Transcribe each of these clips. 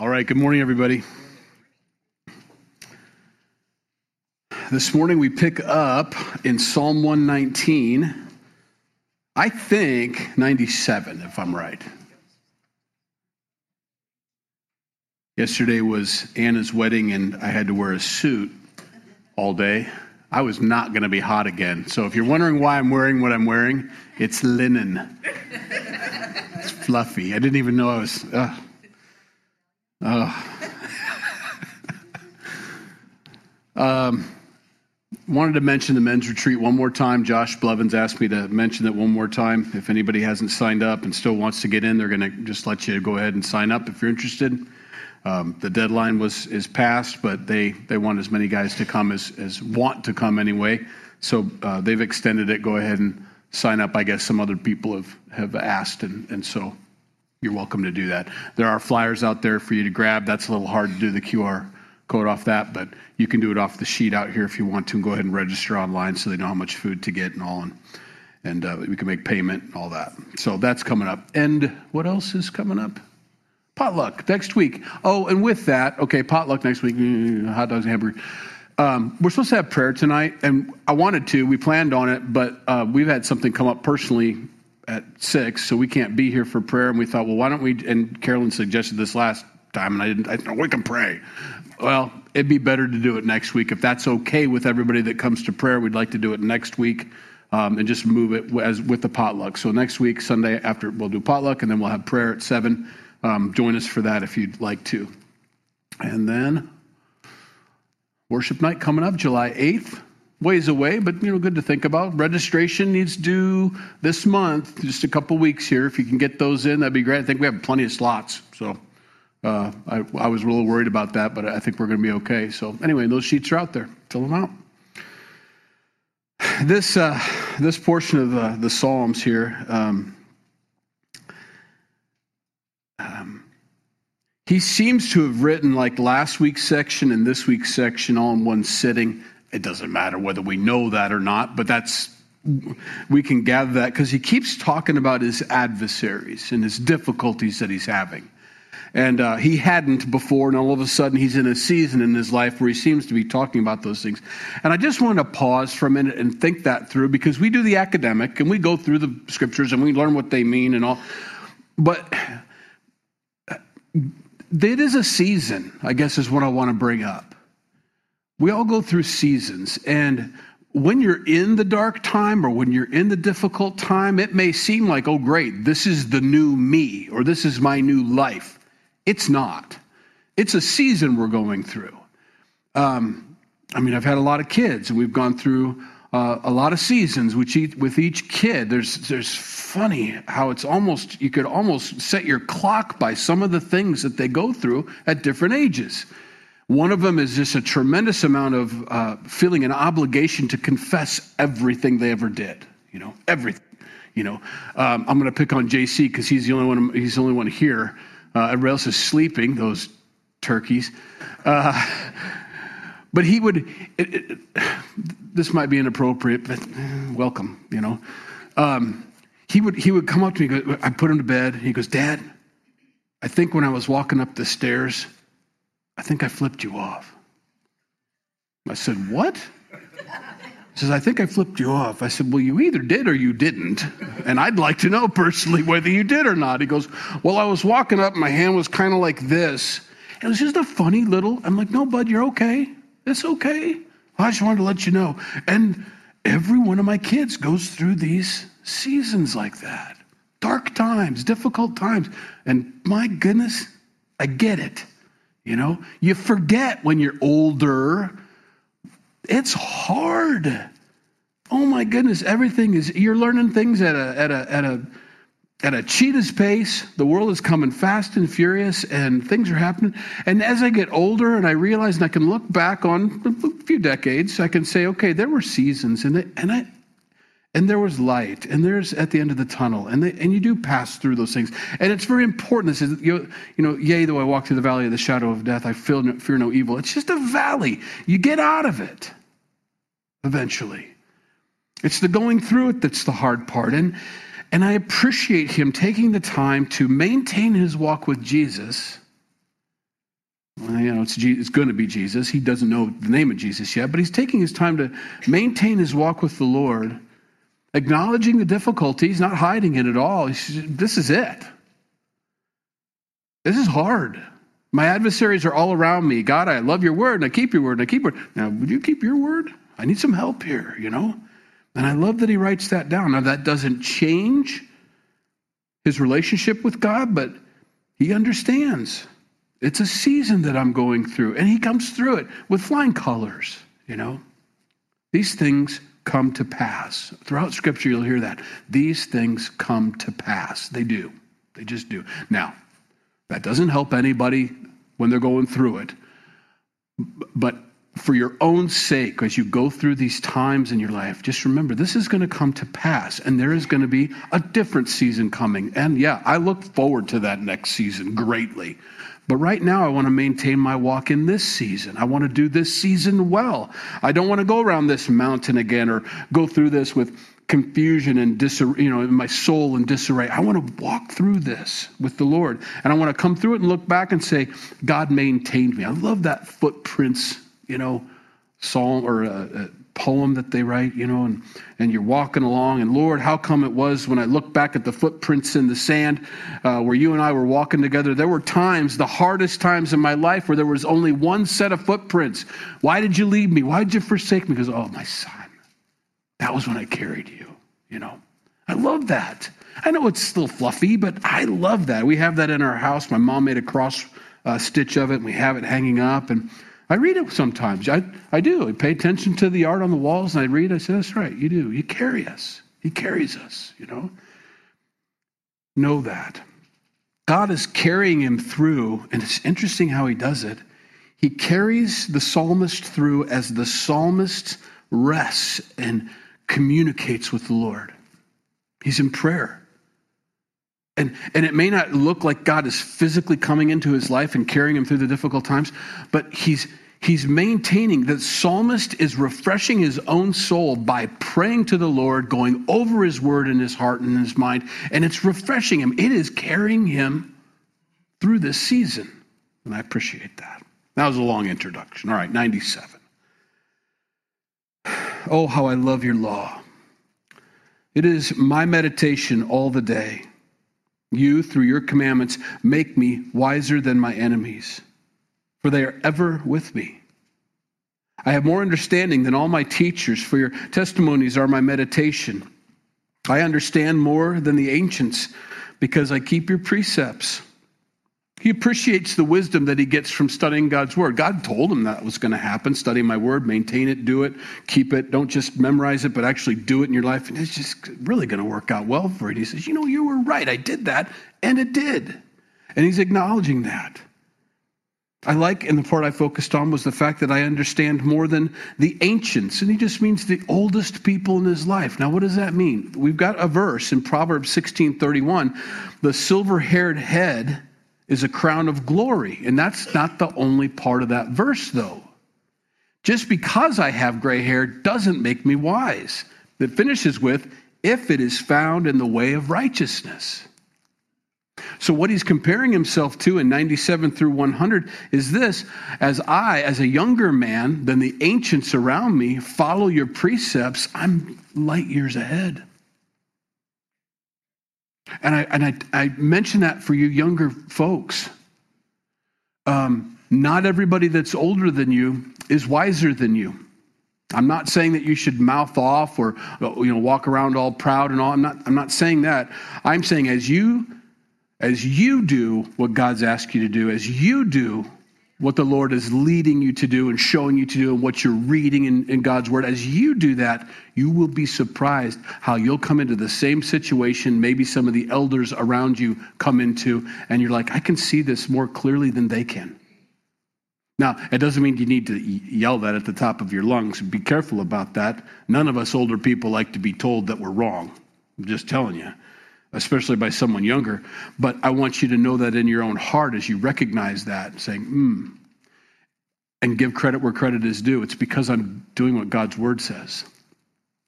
All right, good morning, everybody. This morning we pick up in Psalm 119, I think 97, if I'm right. Yesterday was Anna's wedding, and I had to wear a suit all day. I was not going to be hot again. So if you're wondering why I'm wearing what I'm wearing, it's linen. It's fluffy. I didn't even know I was. Uh, uh. um, wanted to mention the men's retreat one more time. Josh Blevins asked me to mention it one more time. If anybody hasn't signed up and still wants to get in, they're going to just let you go ahead and sign up if you're interested. Um, the deadline was is passed, but they they want as many guys to come as as want to come anyway. So uh, they've extended it. Go ahead and sign up. I guess some other people have have asked, and and so you're welcome to do that. There are flyers out there for you to grab. That's a little hard to do the QR code off that, but you can do it off the sheet out here if you want to, and go ahead and register online so they know how much food to get and all, and and uh, we can make payment and all that. So that's coming up. And what else is coming up? Potluck next week. Oh, and with that, okay, potluck next week. Mm, hot dogs and hamburger. Um, we're supposed to have prayer tonight, and I wanted to. We planned on it, but uh, we've had something come up personally at six, so we can't be here for prayer. And we thought, well, why don't we? And Carolyn suggested this last time, and I didn't. I we can pray. Well, it'd be better to do it next week if that's okay with everybody that comes to prayer. We'd like to do it next week. Um, and just move it as with the potluck. So next week, Sunday after, we'll do potluck, and then we'll have prayer at seven. Um, join us for that if you'd like to. And then worship night coming up, July 8th. Ways away, but you know, good to think about. Registration needs due this month, just a couple weeks here. If you can get those in, that'd be great. I think we have plenty of slots. So uh, I, I was a little worried about that, but I think we're going to be okay. So anyway, those sheets are out there. Fill them out. This uh, this portion of the, the Psalms here. Um, um, he seems to have written like last week's section and this week's section all in one sitting. It doesn't matter whether we know that or not, but that's we can gather that because he keeps talking about his adversaries and his difficulties that he's having. And uh, he hadn't before, and all of a sudden he's in a season in his life where he seems to be talking about those things. And I just want to pause for a minute and think that through because we do the academic and we go through the scriptures and we learn what they mean and all. But it is a season, I guess, is what I want to bring up. We all go through seasons, and when you're in the dark time or when you're in the difficult time, it may seem like, oh, great, this is the new me or this is my new life. It's not. It's a season we're going through. Um, I mean, I've had a lot of kids, and we've gone through uh, a lot of seasons with each, with each kid. There's, there's funny how it's almost, you could almost set your clock by some of the things that they go through at different ages. One of them is just a tremendous amount of uh, feeling an obligation to confess everything they ever did. You know, everything. You know, um, I'm going to pick on JC because he's the only one. He's the only one here. Uh, everybody else is sleeping. Those turkeys. Uh, but he would. It, it, this might be inappropriate, but uh, welcome. You know, um, he would. He would come up to me. I put him to bed. He goes, Dad. I think when I was walking up the stairs I think I flipped you off. I said, What? He says, I think I flipped you off. I said, Well, you either did or you didn't. And I'd like to know personally whether you did or not. He goes, Well, I was walking up, my hand was kind of like this. It was just a funny little, I'm like, No, bud, you're okay. It's okay. I just wanted to let you know. And every one of my kids goes through these seasons like that dark times, difficult times. And my goodness, I get it. You know, you forget when you're older. It's hard. Oh my goodness, everything is you're learning things at a at a at a at a cheetah's pace. The world is coming fast and furious and things are happening. And as I get older and I realize and I can look back on a few decades, I can say, okay, there were seasons and, they, and I, and there was light and there's at the end of the tunnel and, they, and you do pass through those things. And it's very important. This is you, know yea though i walk through the valley of the shadow of death i feel no, fear no evil. It's just a valley. You get out of it eventually. It's the going through it that's the hard part. And and i appreciate him taking the time to maintain his walk with jesus. You know, it's, it's going to be Jesus. He doesn't know the name of Jesus yet, but he's taking his time to maintain his walk with the Lord, acknowledging the difficulties, not hiding it at all. this is it. This is hard. My adversaries are all around me. God, I love your word and I keep your word and I keep it. Now, would you keep your word? I need some help here, you know? And I love that he writes that down. Now, that doesn't change his relationship with God, but he understands. It's a season that I'm going through, and he comes through it with flying colors, you know? These things come to pass. Throughout Scripture, you'll hear that. These things come to pass. They do. They just do. Now, that doesn't help anybody when they're going through it. But for your own sake, as you go through these times in your life, just remember this is going to come to pass, and there is going to be a different season coming. And yeah, I look forward to that next season greatly. But right now, I want to maintain my walk in this season. I want to do this season well. I don't want to go around this mountain again or go through this with confusion and disarray, you know, in my soul and disarray. I want to walk through this with the Lord. And I want to come through it and look back and say, God maintained me. I love that footprints, you know, psalm or a, a poem that they write, you know, and, and you're walking along. And Lord, how come it was when I look back at the footprints in the sand uh, where you and I were walking together, there were times, the hardest times in my life, where there was only one set of footprints. Why did you leave me? Why did you forsake me? Because, oh, my son. That was when I carried you, you know. I love that. I know it's still fluffy, but I love that. We have that in our house. My mom made a cross uh, stitch of it, and we have it hanging up. And I read it sometimes. I, I do. I pay attention to the art on the walls, and I read. I say, that's right, you do. You carry us. He carries us, you know. Know that. God is carrying him through, and it's interesting how he does it. He carries the psalmist through as the psalmist rests and communicates with the Lord. He's in prayer. And, and it may not look like God is physically coming into his life and carrying him through the difficult times, but he's, he's maintaining that psalmist is refreshing his own soul by praying to the Lord, going over his word in his heart and his mind, and it's refreshing him. It is carrying him through this season. And I appreciate that. That was a long introduction. All right, 97. Oh, how I love your law. It is my meditation all the day. You, through your commandments, make me wiser than my enemies, for they are ever with me. I have more understanding than all my teachers, for your testimonies are my meditation. I understand more than the ancients, because I keep your precepts. He appreciates the wisdom that he gets from studying God's word. God told him that was going to happen. Study my word, maintain it, do it, keep it. Don't just memorize it, but actually do it in your life. And it's just really going to work out well for you. He says, You know, you were right. I did that, and it did. And he's acknowledging that. I like, and the part I focused on was the fact that I understand more than the ancients. And he just means the oldest people in his life. Now, what does that mean? We've got a verse in Proverbs 16 31. The silver haired head is a crown of glory. And that's not the only part of that verse, though. Just because I have gray hair doesn't make me wise. It finishes with, if it is found in the way of righteousness. So, what he's comparing himself to in 97 through 100 is this as I, as a younger man than the ancients around me, follow your precepts, I'm light years ahead. And I, and I, I mention that for you younger folks. Um, not everybody that's older than you is wiser than you. I'm not saying that you should mouth off or you know walk around all proud and all. I'm not I'm not saying that. I'm saying as you as you do what God's asked you to do, as you do what the Lord is leading you to do and showing you to do and what you're reading in, in, God's Word. As you do that, you will be surprised how you'll come into the same situation maybe some of the elders around you come into, and you're like, I can see this more clearly than they can. Now, it doesn't mean you need to yell that at the top of your lungs. Be careful about that. None of us older people like to be told that we're wrong. I'm just telling you especially by someone younger. But I want you to know that in your own heart as you recognize that, saying, hmm, and give credit where credit is due. It's because I'm doing what God's word says.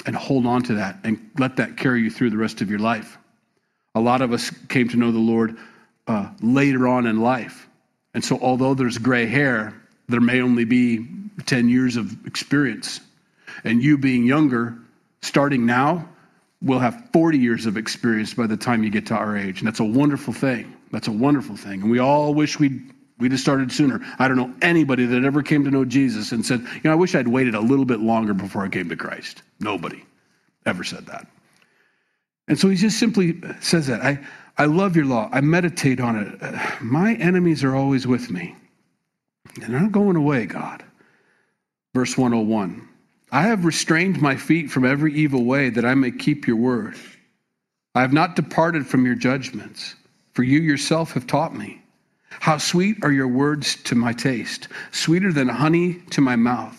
And hold on to that and let that carry you through the rest of your life. A lot of us came to know the Lord uh, later on in life. And so, although there's gray hair, there may only be 10 years of experience. And you being younger, starting now, will have 40 years of experience by the time you get to our age. And that's a wonderful thing. That's a wonderful thing. And we all wish we'd, we'd have started sooner. I don't know anybody that ever came to know Jesus and said, you know, I wish I'd waited a little bit longer before I came to Christ. Nobody ever said that. And so he just simply says that. I, I love your law. I meditate on it. My enemies are always with me. They're not going away, God. Verse 101 I have restrained my feet from every evil way that I may keep your word. I have not departed from your judgments, for you yourself have taught me. How sweet are your words to my taste, sweeter than honey to my mouth.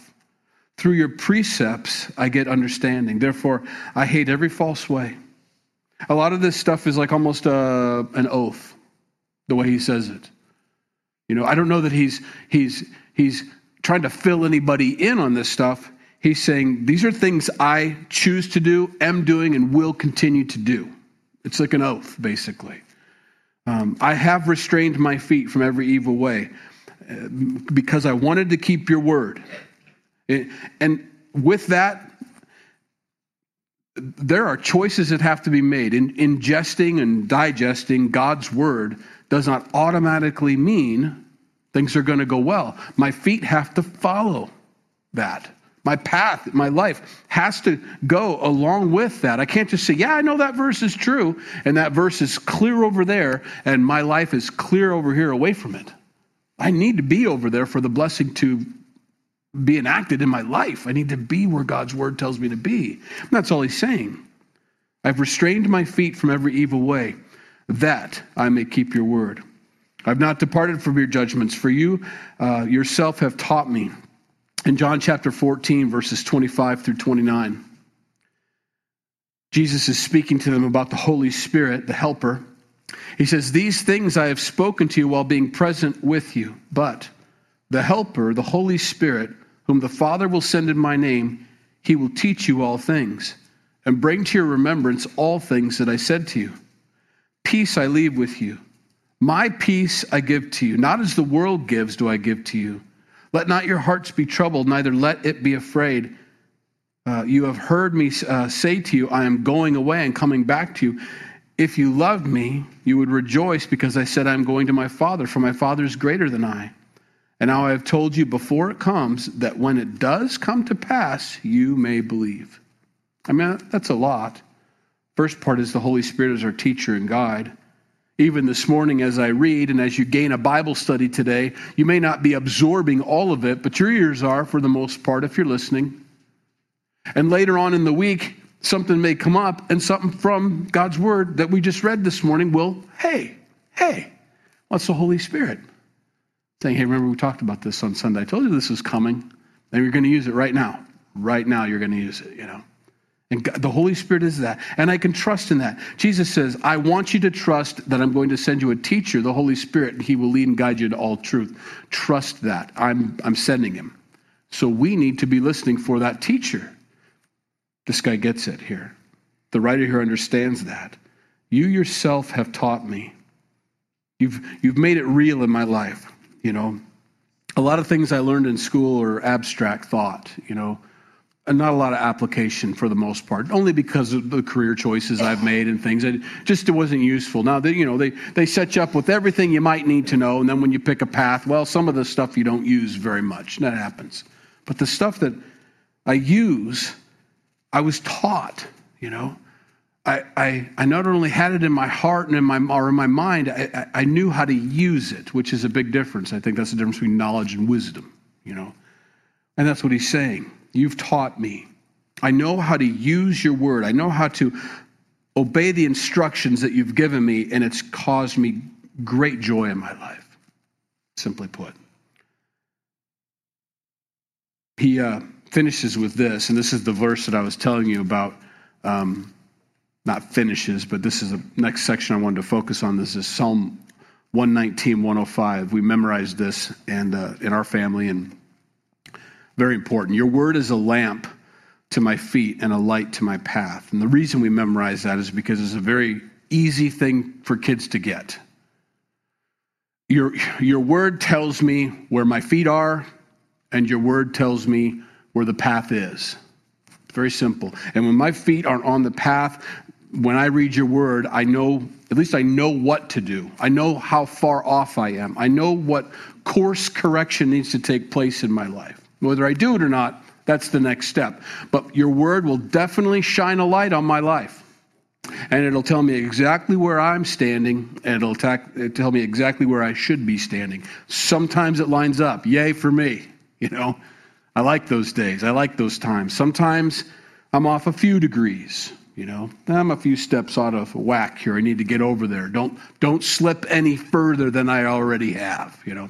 Through your precepts I get understanding. Therefore, I hate every false way. A lot of this stuff is like almost a, uh, an oath, the way he says it. You know, I don't know that he's he's he's trying to fill anybody in on this stuff. He's saying these are things I choose to do, am doing, and will continue to do. It's like an oath, basically. Um, I have restrained my feet from every evil way uh, because I wanted to keep your word. And with that, there are choices that have to be made. In, ingesting and digesting God's word does not automatically mean things are going to go well. My feet have to follow that. My path, my life has to go along with that. I can't just say, yeah, I know that verse is true, and that verse is clear over there, and my life is clear over here away from it. I need to be over there for the blessing to be enacted in my life. I need to be where God's word tells me to be. And that's all he's saying. I've restrained my feet from every evil way, that I may keep your word. I've not departed from your judgments, for you uh, yourself have taught me. In John chapter 14, verses 25 through 29, Jesus is speaking to them about the Holy Spirit, the Helper. He says, These things I have spoken to you while being present with you, but the Helper, the Holy Spirit, whom the Father will send in my name, he will teach you all things and bring to your remembrance all things that I said to you. Peace I leave with you. My peace I give to you. Not as the world gives, do I give to you. Let not your hearts be troubled, neither let it be afraid. Uh, you have heard me uh, say to you, I am going away and coming back to you. If you loved me, you would rejoice because I said, I'm going to my Father, for my Father is greater than I. And now I have told you before it comes that when it does come to pass, you may believe. I mean, that's a lot. First part is the Holy Spirit as our teacher and guide. Even this morning, as I read and as you gain a Bible study today, you may not be absorbing all of it, but your ears are for the most part if you're listening. And later on in the week, something may come up and something from God's word that we just read this morning will, hey, hey, what's the Holy Spirit? saying, hey, remember we talked about this on Sunday. I told you this was coming, and you're going to use it right now. Right now, you're going to use it, you know. And God, the Holy Spirit is that. And I can trust in that. Jesus says, I want you to trust that I'm going to send you a teacher, the Holy Spirit, and he will lead and guide you to all truth. Trust that. I'm, I'm sending him. So we need to be listening for that teacher. This guy gets it here. The writer here understands that. You yourself have taught me. You've, you've made it real in my life. You know, a lot of things I learned in school are abstract thought, you know, not a lot of application for the most part, only because of the career choices I've made and things. It just it wasn't useful. Now, they, you know, they, they set you up with everything you might need to know, and then when you pick a path, well, some of the stuff you don't use very much. That happens. But the stuff that I use, I was taught, you know. I, I, I not only had it in my heart and in my, or in my mind, I, I knew how to use it, which is a big difference. I think that's the difference between knowledge and wisdom, you know. And that's what he's saying. You've taught me. I know how to use your word. I know how to obey the instructions that you've given me, and it's caused me great joy in my life, simply put. He uh, finishes with this, and this is the verse that I was telling you about. Um, not finishes, but this is the next section I wanted to focus on. This is Psalm 119, 105. We memorized this and uh, in our family, and very important. Your word is a lamp to my feet and a light to my path. And the reason we memorize that is because it's a very easy thing for kids to get. Your, your word tells me where my feet are, and your word tells me where the path is. Very simple. And when my feet aren't on the path, when I read your word, I know, at least I know what to do. I know how far off I am. I know what course correction needs to take place in my life. Whether I do it or not, that's the next step. But your word will definitely shine a light on my life. And it'll tell me exactly where I'm standing, and it'll tell me exactly where I should be standing. Sometimes it lines up. Yay for me. You know, I like those days. I like those times. Sometimes I'm off a few degrees. You know, I'm a few steps out of whack here. I need to get over there. Don't don't slip any further than I already have. You know,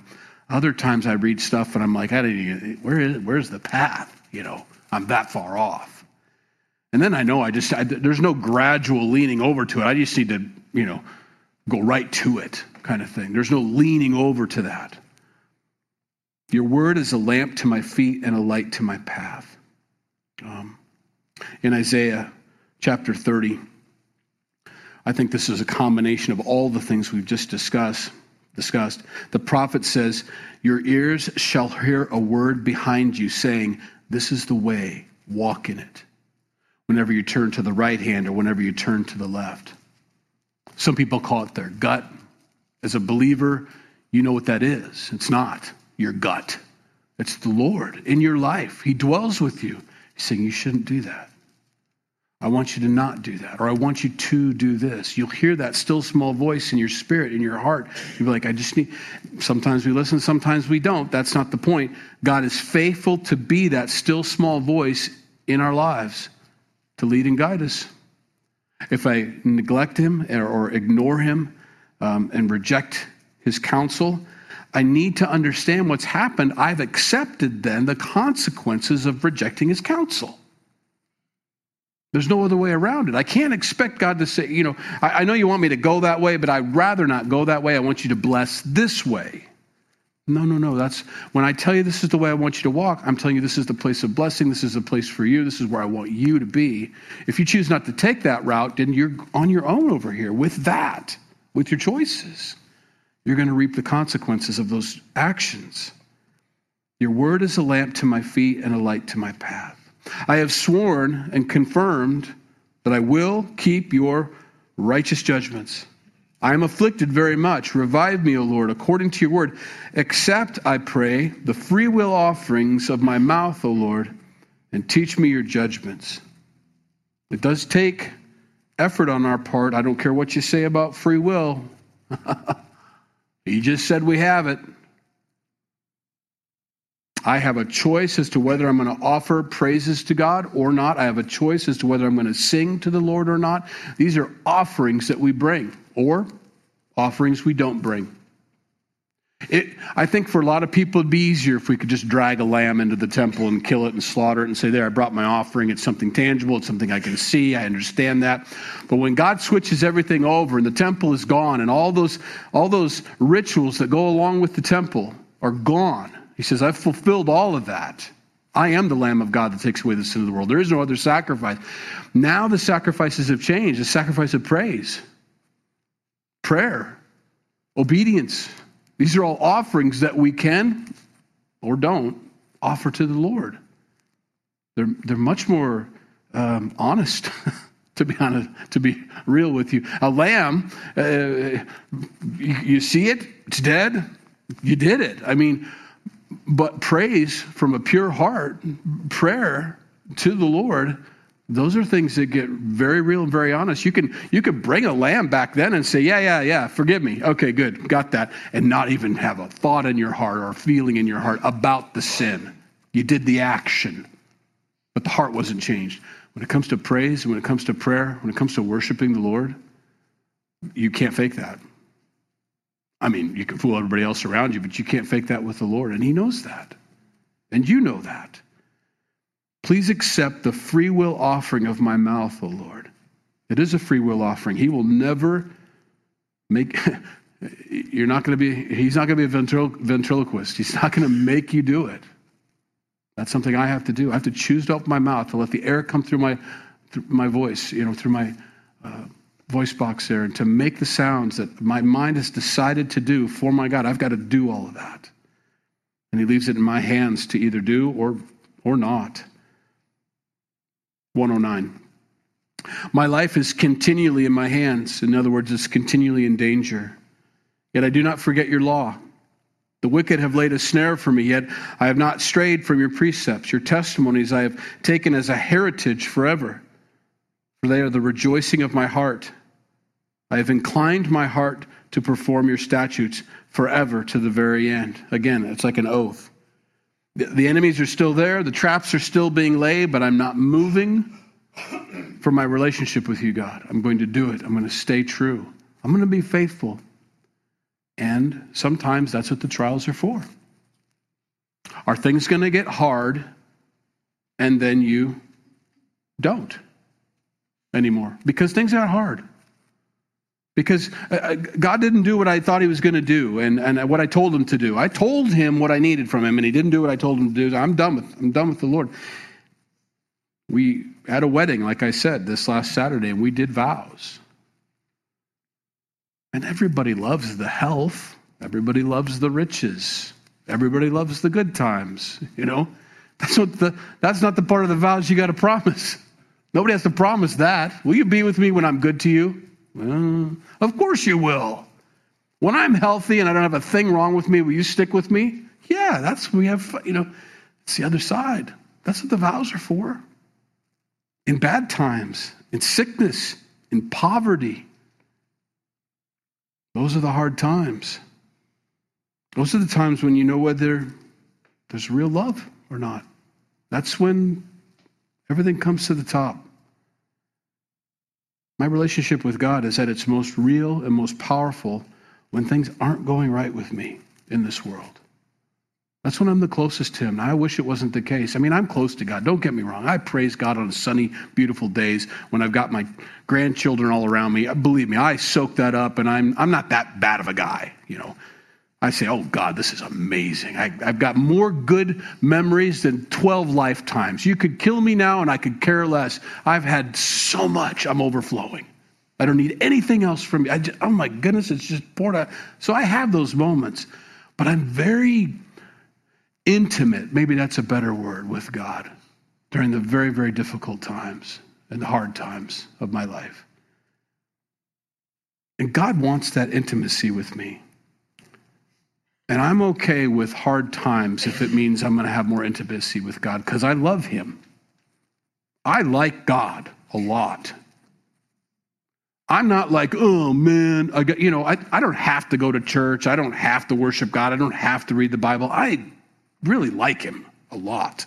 other times I read stuff and I'm like, I didn't. Where is where's the path? You know, I'm that far off. And then I know I just, I, there's no gradual leaning over to it. I just need to, you know, go right to it kind of thing. There's no leaning over to that. Your word is a lamp to my feet and a light to my path. Um, in Isaiah chapter 30, I think this is a combination of all the things we've just discussed. Discussed. The prophet says, Your ears shall hear a word behind you saying, This is the way, walk in it whenever you turn to the right hand or whenever you turn to the left. Some people call it their gut. As a believer, you know what that is. It's not your gut, it's the Lord in your life. He dwells with you. He's saying, You shouldn't do that. I want you to not do that, or I want you to do this. You'll hear that still small voice in your spirit, in your heart. You'll be like, I just need. Sometimes we listen, sometimes we don't. That's not the point. God is faithful to be that still small voice in our lives to lead and guide us. If I neglect him or ignore him um, and reject his counsel, I need to understand what's happened. I've accepted then the consequences of rejecting his counsel. There's no other way around it. I can't expect God to say, you know, I, I know you want me to go that way, but I'd rather not go that way. I want you to bless this way. No, no, no. That's when I tell you this is the way I want you to walk, I'm telling you this is the place of blessing. This is the place for you. This is where I want you to be. If you choose not to take that route, then you're on your own over here with that, with your choices. You're going to reap the consequences of those actions. Your word is a lamp to my feet and a light to my path. I have sworn and confirmed that I will keep your righteous judgments. I am afflicted very much. Revive me, O Lord, according to your word. Accept, I pray, the free will offerings of my mouth, O Lord, and teach me your judgments. It does take effort on our part. I don't care what you say about free will. he just said we have it. I have a choice as to whether I'm going to offer praises to God or not. I have a choice as to whether I'm going to sing to the Lord or not. These are offerings that we bring or offerings we don't bring. It, I think for a lot of people, it'd be easier if we could just drag a lamb into the temple and kill it and slaughter it and say, There, I brought my offering. It's something tangible. It's something I can see. I understand that. But when God switches everything over and the temple is gone and all those, all those rituals that go along with the temple are gone, He says, I've fulfilled all of that. I am the Lamb of God that takes away the sin of the world. There is no other sacrifice. Now the sacrifices have changed the sacrifice of praise prayer, obedience. These are all offerings that we can or don't offer to the Lord. They're, they're much more um, honest, to be honest, to be real with you. A lamb, uh, you, you see it, it's dead, you did it. I mean, but praise from a pure heart, prayer to the Lord those are things that get very real and very honest. You can you can bring a lamb back then and say, "Yeah, yeah, yeah, forgive me." Okay, good. Got that. And not even have a thought in your heart or a feeling in your heart about the sin. You did the action. But the heart wasn't changed. When it comes to praise, when it comes to prayer, when it comes to worshiping the Lord, you can't fake that. I mean, you can fool everybody else around you, but you can't fake that with the Lord, and he knows that. And you know that. Please accept the free will offering of my mouth, O Lord. It is a free will offering. He will never make, you're not going to be, he's not going to be a ventriloquist. He's not going to make you do it. That's something I have to do. I have to choose to open my mouth to let the air come through my, through my voice, you know, through my, uh, voice box there and to make the sounds that my mind has decided to do for my God. I've got to do all of that. And he leaves it in my hands to either do or, or not. 109. My life is continually in my hands. In other words, it's continually in danger. Yet I do not forget your law. The wicked have laid a snare for me, yet I have not strayed from your precepts. Your testimonies I have taken as a heritage forever, for they are the rejoicing of my heart. I have inclined my heart to perform your statutes forever to the very end. Again, it's like an oath. The enemies are still there, the traps are still being laid, but I'm not moving for my relationship with you, God. I'm going to do it. I'm going to stay true. I'm going to be faithful. And sometimes that's what the trials are for. Are things going to get hard and then you don't anymore? Because things got hard. Because uh, uh, God didn't do what I thought He was going to do and, and what I told Him to do. I told Him what I needed from Him, and He didn't do what I told Him to do. I'm done with I'm done with the Lord. We had a wedding, like I said, this last Saturday, and we did vows. And everybody loves the health. Everybody loves the riches. Everybody loves the good times. You know, that's what the that's not the part of the vows you got to promise. Nobody has to promise that. Will you be with me when I'm good to you? Well, of course you will. When I'm healthy and I don't have a thing wrong with me, will you stick with me? Yeah, that's we have. You know, it's the other side. That's what the vows are for. In bad times, in sickness, in poverty, those are the hard times. Those are the times when you know whether there's real love or not. That's when everything comes to the top. My relationship with God is at its most real and most powerful when things aren't going right with me in this world. That's when I'm the closest to Him. I wish it wasn't the case. I mean, I'm close to God. Don't get me wrong. I praise God on sunny, beautiful days when I've got my grandchildren all around me. Believe me, I soak that up, and I'm I'm not that bad of a guy. You know, I say, "Oh God, this is amazing." I, I've got more good memories than 12 lifetimes. You could kill me now, and I could care less. I've had so much. I'm overflowing. I don't need anything else from you. Just, oh my goodness, it's just poured out. So I have those moments, but I'm very intimate, maybe that's a better word, with God during the very, very difficult times and the hard times of my life. And God wants that intimacy with me. And I'm okay with hard times if it means I'm going to have more intimacy with God because I love Him. I like God a lot. I'm not like, oh man, I got, you know, I, I don't have to go to church. I don't have to worship God. I don't have to read the Bible. I really like him a lot.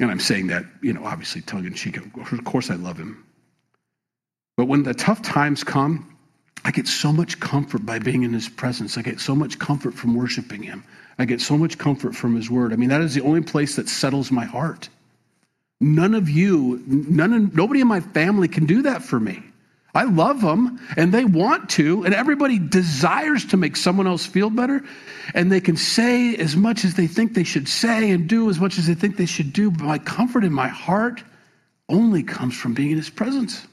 And I'm saying that, you know, obviously tongue in cheek. Of course, I love him. But when the tough times come, I get so much comfort by being in his presence. I get so much comfort from worshiping him. I get so much comfort from his word. I mean, that is the only place that settles my heart. None of you, none of, nobody in my family can do that for me. I love them and they want to, and everybody desires to make someone else feel better. And they can say as much as they think they should say and do as much as they think they should do. But my comfort in my heart only comes from being in his presence.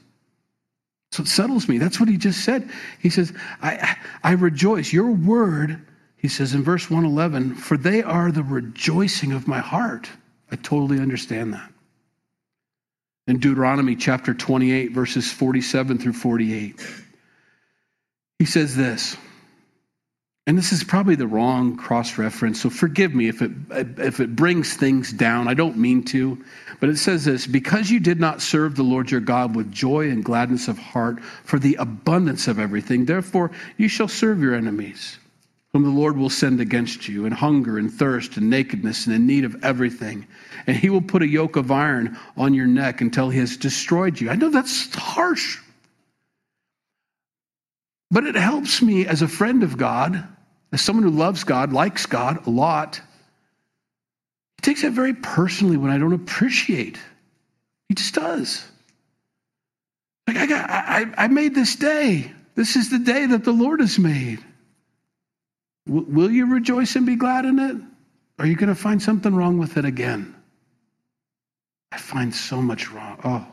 So it settles me. That's what he just said. He says, I, I rejoice. Your word, he says in verse 111, for they are the rejoicing of my heart. I totally understand that in Deuteronomy chapter 28, verses 47 through 48. He says this, and this is probably the wrong cross reference, so forgive me if it, if it brings things down. I don't mean to, but it says this Because you did not serve the Lord your God with joy and gladness of heart for the abundance of everything, therefore you shall serve your enemies whom the Lord will send against you, in hunger and thirst and nakedness and in need of everything. And he will put a yoke of iron on your neck until he has destroyed you. I know that's harsh, but it helps me as a friend of God, as someone who loves God, likes God a lot. He takes that very personally when I don't appreciate. He just does. Like I got, I, I made this day. This is the day that the Lord has made. Will you rejoice and be glad in it? Or are you going to find something wrong with it again? I find so much wrong. Oh,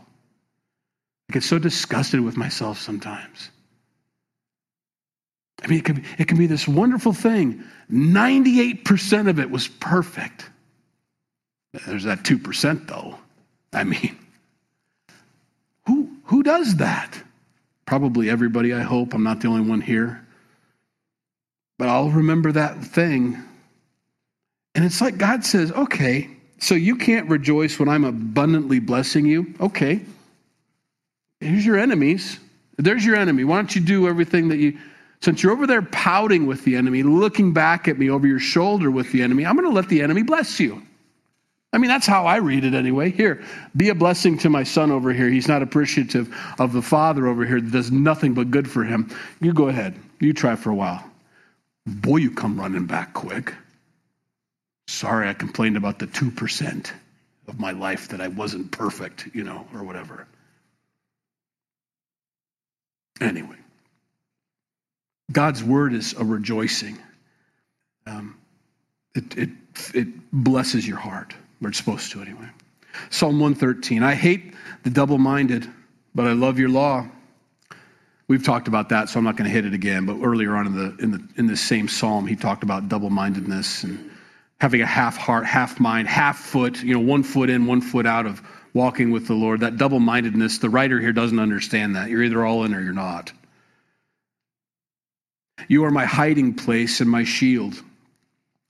I get so disgusted with myself sometimes. I mean, it can, it can be this wonderful thing. 98% of it was perfect. There's that 2%, though. I mean, who, who does that? Probably everybody, I hope. I'm not the only one here. But I'll remember that thing. And it's like God says, okay, so you can't rejoice when I'm abundantly blessing you? Okay. Here's your enemies. There's your enemy. Why don't you do everything that you since you're over there pouting with the enemy, looking back at me over your shoulder with the enemy, I'm going to let the enemy bless you. I mean, that's how I read it anyway. Here, be a blessing to my son over here. He's not appreciative of the father over here that does nothing but good for him. You go ahead. You try for a while. Boy, you come running back quick. Sorry, I complained about the 2% of my life that I wasn't perfect, you know, or whatever. Anyway. God's word is a rejoicing. Um, it, it, it blesses your heart, or it's supposed to anyway. Psalm 113 I hate the double minded, but I love your law. We've talked about that, so I'm not going to hit it again. But earlier on in the in the in this same psalm, he talked about double mindedness and having a half heart, half mind, half foot. You know, one foot in, one foot out of walking with the Lord. That double mindedness. The writer here doesn't understand that. You're either all in or you're not. You are my hiding place and my shield.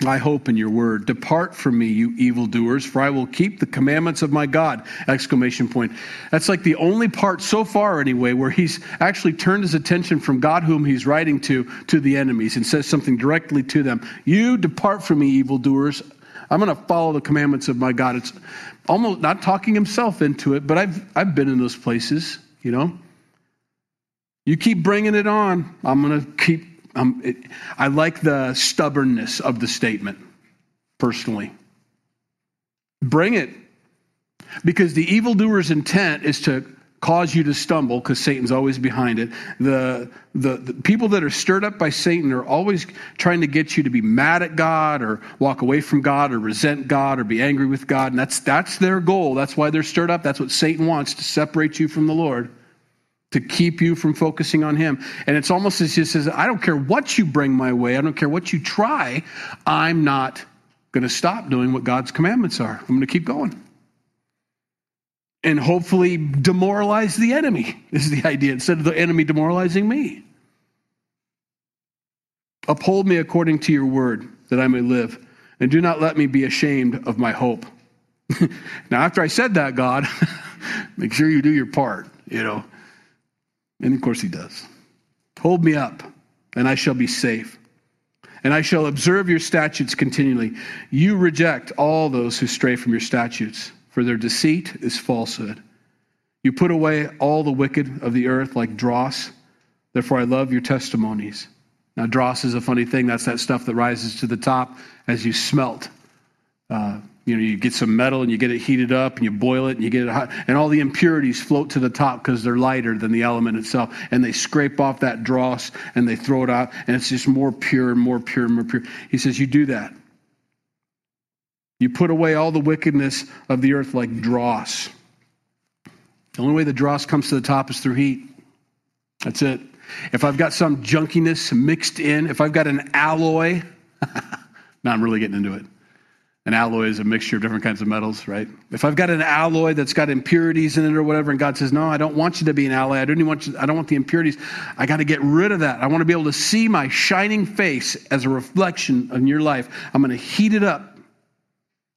I hope in your word. Depart from me, you evildoers, for I will keep the commandments of my God! Exclamation point. That's like the only part so far, anyway, where he's actually turned his attention from God, whom he's writing to, to the enemies, and says something directly to them. You depart from me, evildoers. I'm going to follow the commandments of my God. It's almost not talking himself into it, but I've I've been in those places, you know. You keep bringing it on. I'm going to keep um, it, I like the stubbornness of the statement, personally. Bring it. Because the evildoer's intent is to cause you to stumble, because Satan's always behind it. The, the, the, people that are stirred up by Satan are always trying to get you to be mad at God or walk away from God or resent God or be angry with God. And that's, that's their goal. That's why they're stirred up. That's what Satan wants to separate you from the Lord to keep you from focusing on him. And it's almost as he says, I don't care what you bring my way, I don't care what you try, I'm not going to stop doing what God's commandments are. I'm going to keep going. And hopefully demoralize the enemy is the idea, instead of the enemy demoralizing me. Uphold me according to your word, that I may live, and do not let me be ashamed of my hope. now, after I said that, God, make sure you do your part, you know. And of course he does. Hold me up, and I shall be safe. And I shall observe your statutes continually. You reject all those who stray from your statutes, for their deceit is falsehood. You put away all the wicked of the earth like dross. Therefore, I love your testimonies. Now, dross is a funny thing. That's that stuff that rises to the top as you smelt uh, you know, you get some metal and you get it heated up and you boil it and you get it hot, and all the impurities float to the top because they're lighter than the element itself. And they scrape off that dross and they throw it out, and it's just more pure and more pure and more pure. He says, You do that. You put away all the wickedness of the earth like dross. The only way the dross comes to the top is through heat. That's it. If I've got some junkiness mixed in, if I've got an alloy, now I'm really getting into it an alloy is a mixture of different kinds of metals, right? If I've got an alloy that's got impurities in it or whatever, and God says, "No, I don't want you to be an alloy. I don't want you. I don't want the impurities. I got to get rid of that. I want to be able to see my shining face as a reflection in your life. I'm going to heat it up,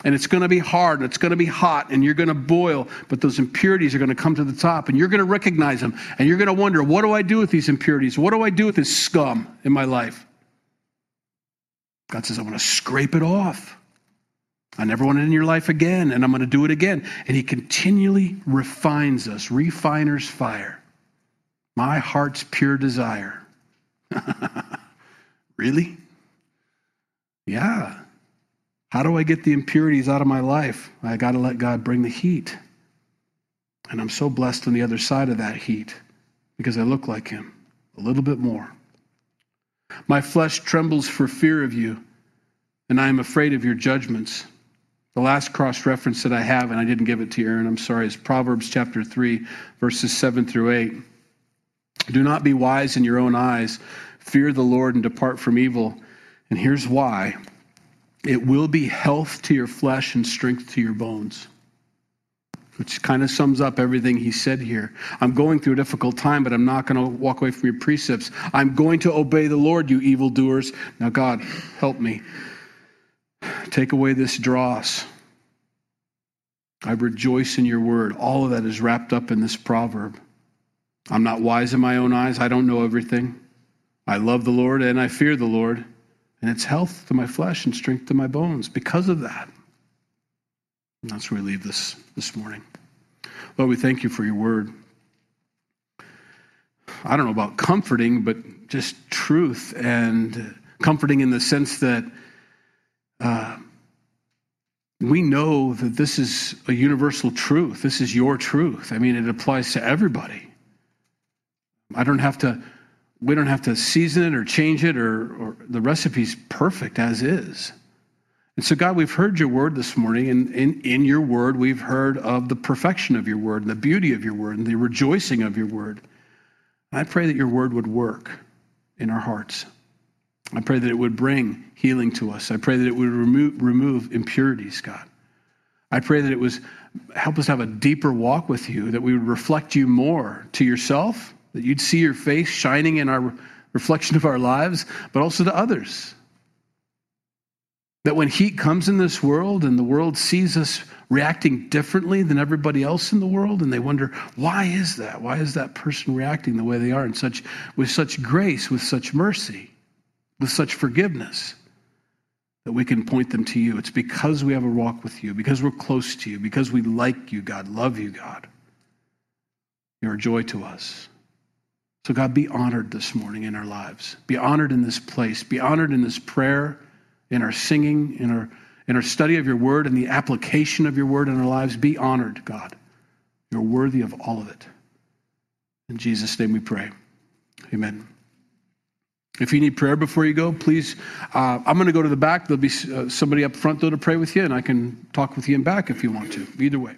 and it's going to be hard, and it's going to be hot, and you're going to boil. But those impurities are going to come to the top, and you're going to recognize them, and you're going to wonder, what do I do with these impurities? What do I do with this scum in my life? God says, I want to scrape it off. I never want it in your life again, and I'm going to do it again. And He continually refines us, refiner's fire. My heart's pure desire. really? Yeah. How do I get the impurities out of my life? I got to let God bring the heat. And I'm so blessed on the other side of that heat because I look like Him a little bit more. My flesh trembles for fear of you, and I am afraid of your judgments. The last cross reference that I have, and I didn't give it to you, Aaron, I'm sorry, is Proverbs chapter 3, verses 7 through 8. Do not be wise in your own eyes. Fear the Lord and depart from evil. And here's why it will be health to your flesh and strength to your bones which kind of sums up everything he said here. I'm going through a difficult time, but I'm not going to walk away from your precepts. I'm going to obey the Lord, you evildoers. Now, God, help me. Take away this dross. I rejoice in your word. All of that is wrapped up in this proverb. I'm not wise in my own eyes. I don't know everything. I love the Lord and I fear the Lord. And it's health to my flesh and strength to my bones because of that. And that's where we leave this this morning. Lord, we thank you for your word. I don't know about comforting, but just truth and comforting in the sense that uh, we know that this is a universal truth. This is your truth. I mean, it applies to everybody. I don't have to, we don't have to season it or change it, or, or the recipe's perfect as is. And so, God, we've heard your word this morning, and in, in your word, we've heard of the perfection of your word, and the beauty of your word, and the rejoicing of your word. I pray that your word would work in our hearts. I pray that it would bring healing to us. I pray that it would remove, remove impurities, God. I pray that it was help us have a deeper walk with you, that we would reflect you more to yourself, that you'd see your face shining in our reflection of our lives, but also to others. That when heat comes in this world and the world sees us reacting differently than everybody else in the world, and they wonder, why is that? Why is that person reacting the way they are in such, with such grace, with such mercy, with such forgiveness? That we can point them to you. It's because we have a walk with you, because we're close to you, because we like you, God, love you, God. You're a joy to us. So, God, be honored this morning in our lives. Be honored in this place. Be honored in this prayer in our singing, in our, in our study of your word, and the application of your word in our lives. Be honored, God. You're worthy of all of it. In Jesus' name we pray. Amen. If you need prayer before you go, please, uh, I'm going to go to the back. There'll be uh, somebody up front, though, to pray with you, and I can talk with you in back if you want to. Either way.